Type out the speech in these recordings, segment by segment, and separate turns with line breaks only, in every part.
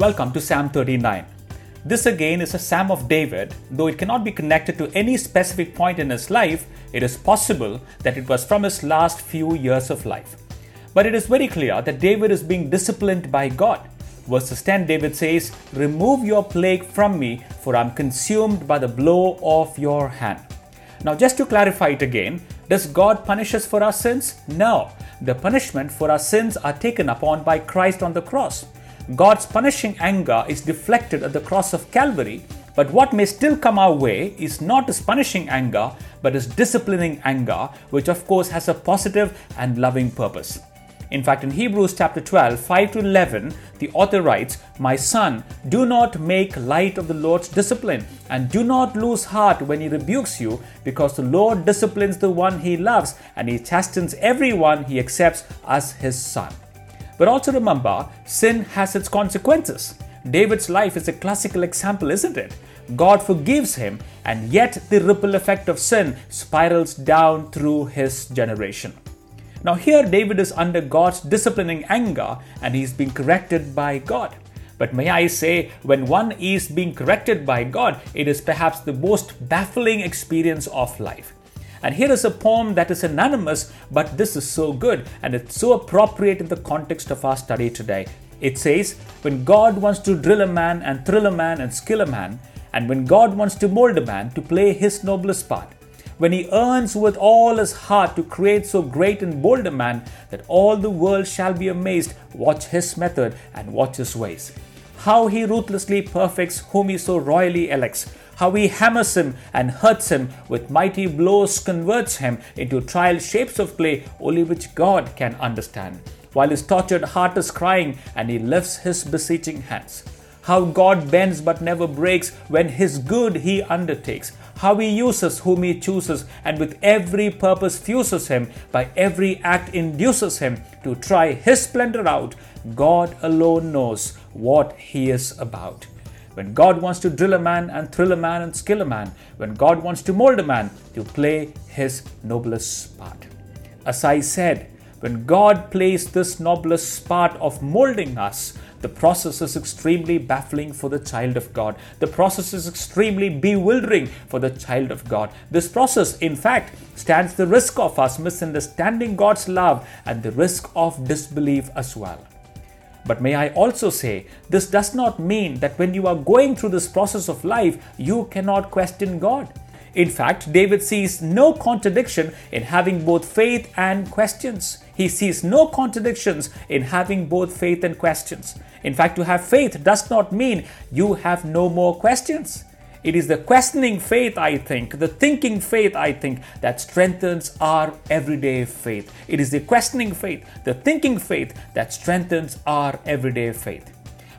welcome to Psalm 39. This again is a Psalm of David, though it cannot be connected to any specific point in his life, it is possible that it was from his last few years of life. But it is very clear that David is being disciplined by God. Verses 10 David says, Remove your plague from me, for I am consumed by the blow of your hand. Now, just to clarify it again, does God punish us for our sins? No. The punishment for our sins are taken upon by Christ on the cross. God's punishing anger is deflected at the cross of Calvary, but what may still come our way is not his punishing anger, but his disciplining anger, which of course has a positive and loving purpose. In fact, in Hebrews chapter 12, 5 to 11, the author writes, My son, do not make light of the Lord's discipline, and do not lose heart when he rebukes you, because the Lord disciplines the one he loves, and he chastens everyone he accepts as his son. But also remember, sin has its consequences. David's life is a classical example, isn't it? God forgives him, and yet the ripple effect of sin spirals down through his generation. Now, here David is under God's disciplining anger and he's being corrected by God. But may I say, when one is being corrected by God, it is perhaps the most baffling experience of life. And here is a poem that is anonymous, but this is so good and it's so appropriate in the context of our study today. It says, When God wants to drill a man and thrill a man and skill a man, and when God wants to mold a man to play his noblest part, when he earns with all his heart to create so great and bold a man that all the world shall be amazed, watch his method and watch his ways. How he ruthlessly perfects whom he so royally elects, how he hammers him and hurts him with mighty blows, converts him into trial shapes of clay, only which God can understand. While his tortured heart is crying and he lifts his beseeching hands. How God bends but never breaks when his good he undertakes how he uses whom he chooses, and with every purpose fuses him, by every act induces him to try his splendor out. God alone knows what he is about. When God wants to drill a man and thrill a man and skill a man, when God wants to mold a man to play his noblest part. As I said, when God plays this noblest part of molding us, the process is extremely baffling for the child of God. The process is extremely bewildering for the child of God. This process, in fact, stands the risk of us misunderstanding God's love and the risk of disbelief as well. But may I also say, this does not mean that when you are going through this process of life, you cannot question God. In fact, David sees no contradiction in having both faith and questions. He sees no contradictions in having both faith and questions. In fact, to have faith does not mean you have no more questions. It is the questioning faith, I think, the thinking faith, I think, that strengthens our everyday faith. It is the questioning faith, the thinking faith that strengthens our everyday faith.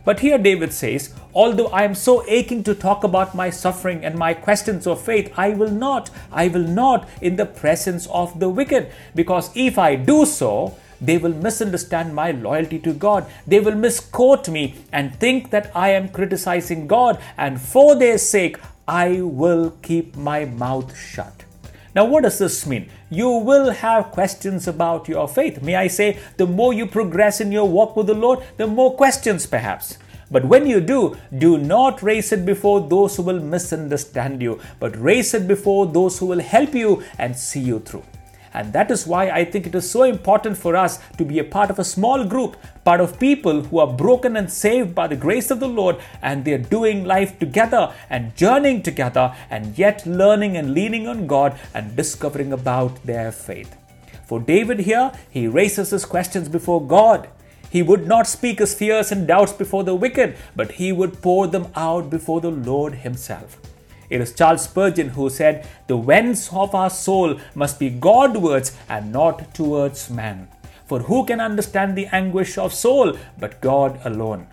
But here David says, Although I am so aching to talk about my suffering and my questions of faith, I will not, I will not in the presence of the wicked. Because if I do so, they will misunderstand my loyalty to God. They will misquote me and think that I am criticizing God, and for their sake, I will keep my mouth shut. Now, what does this mean? You will have questions about your faith. May I say, the more you progress in your walk with the Lord, the more questions perhaps. But when you do, do not raise it before those who will misunderstand you, but raise it before those who will help you and see you through. And that is why I think it is so important for us to be a part of a small group, part of people who are broken and saved by the grace of the Lord, and they're doing life together and journeying together, and yet learning and leaning on God and discovering about their faith. For David here, he raises his questions before God. He would not speak his fears and doubts before the wicked, but he would pour them out before the Lord himself. It is Charles Spurgeon who said, The wends of our soul must be Godwards and not towards man. For who can understand the anguish of soul but God alone?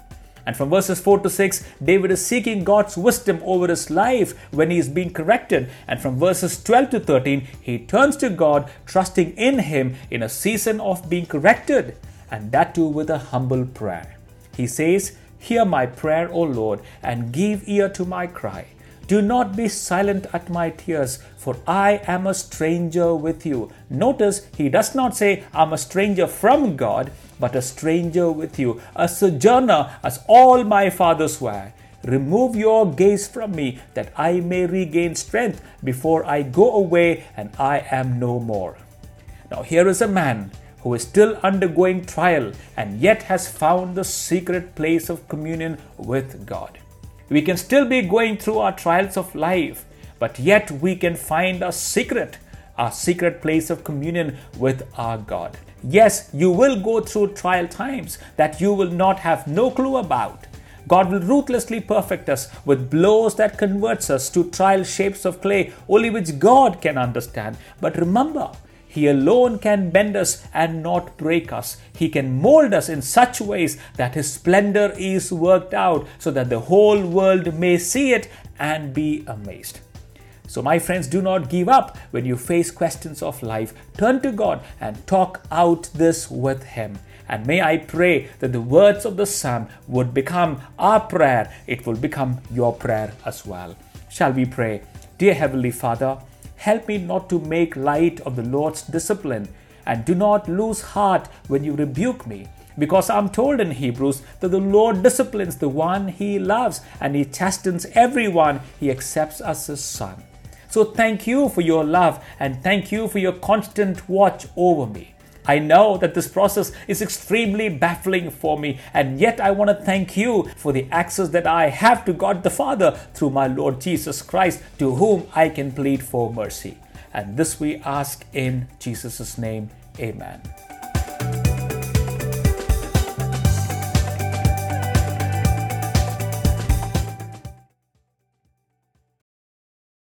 And from verses 4 to 6, David is seeking God's wisdom over his life when he is being corrected. And from verses 12 to 13, he turns to God, trusting in him in a season of being corrected, and that too with a humble prayer. He says, Hear my prayer, O Lord, and give ear to my cry. Do not be silent at my tears, for I am a stranger with you. Notice he does not say, I'm a stranger from God. but a stranger with you, a sojourner, as all my fathers were. Remove your gaze from me, that I may regain strength before I go away and I am no more. Now, here is a man who is still undergoing trial and yet has found the secret place of communion with God. We can still be going through our trials of life, but yet we can find a secret, a secret place of communion with our God. Yes, you will go through trial times that you will not have no clue about. God will ruthlessly perfect us with blows that converts us to trial shapes of clay, only which God can understand. But remember, He alone can bend us and not break us. He can mold us in such ways that His splendor is worked out so that the whole world may see it and be amazed. So, my friends, do not give up when you face questions of life. Turn to God and talk out this with Him. And may I pray that the words of the Psalm would become our prayer, it will become your prayer as well. Shall we pray? Dear Heavenly Father, help me not to make light of the Lord's discipline, and do not lose heart when you rebuke me. Because I'm told in Hebrews that the Lord disciplines the one he loves and he chastens everyone he accepts as his son. So thank you for your love and thank you for your constant watch over me. I know that this process is extremely baffling for me, and yet I want to thank you for the access that I have to God the Father through my Lord Jesus Christ, to whom I can plead for mercy. And this we ask in Jesus' name. Amen.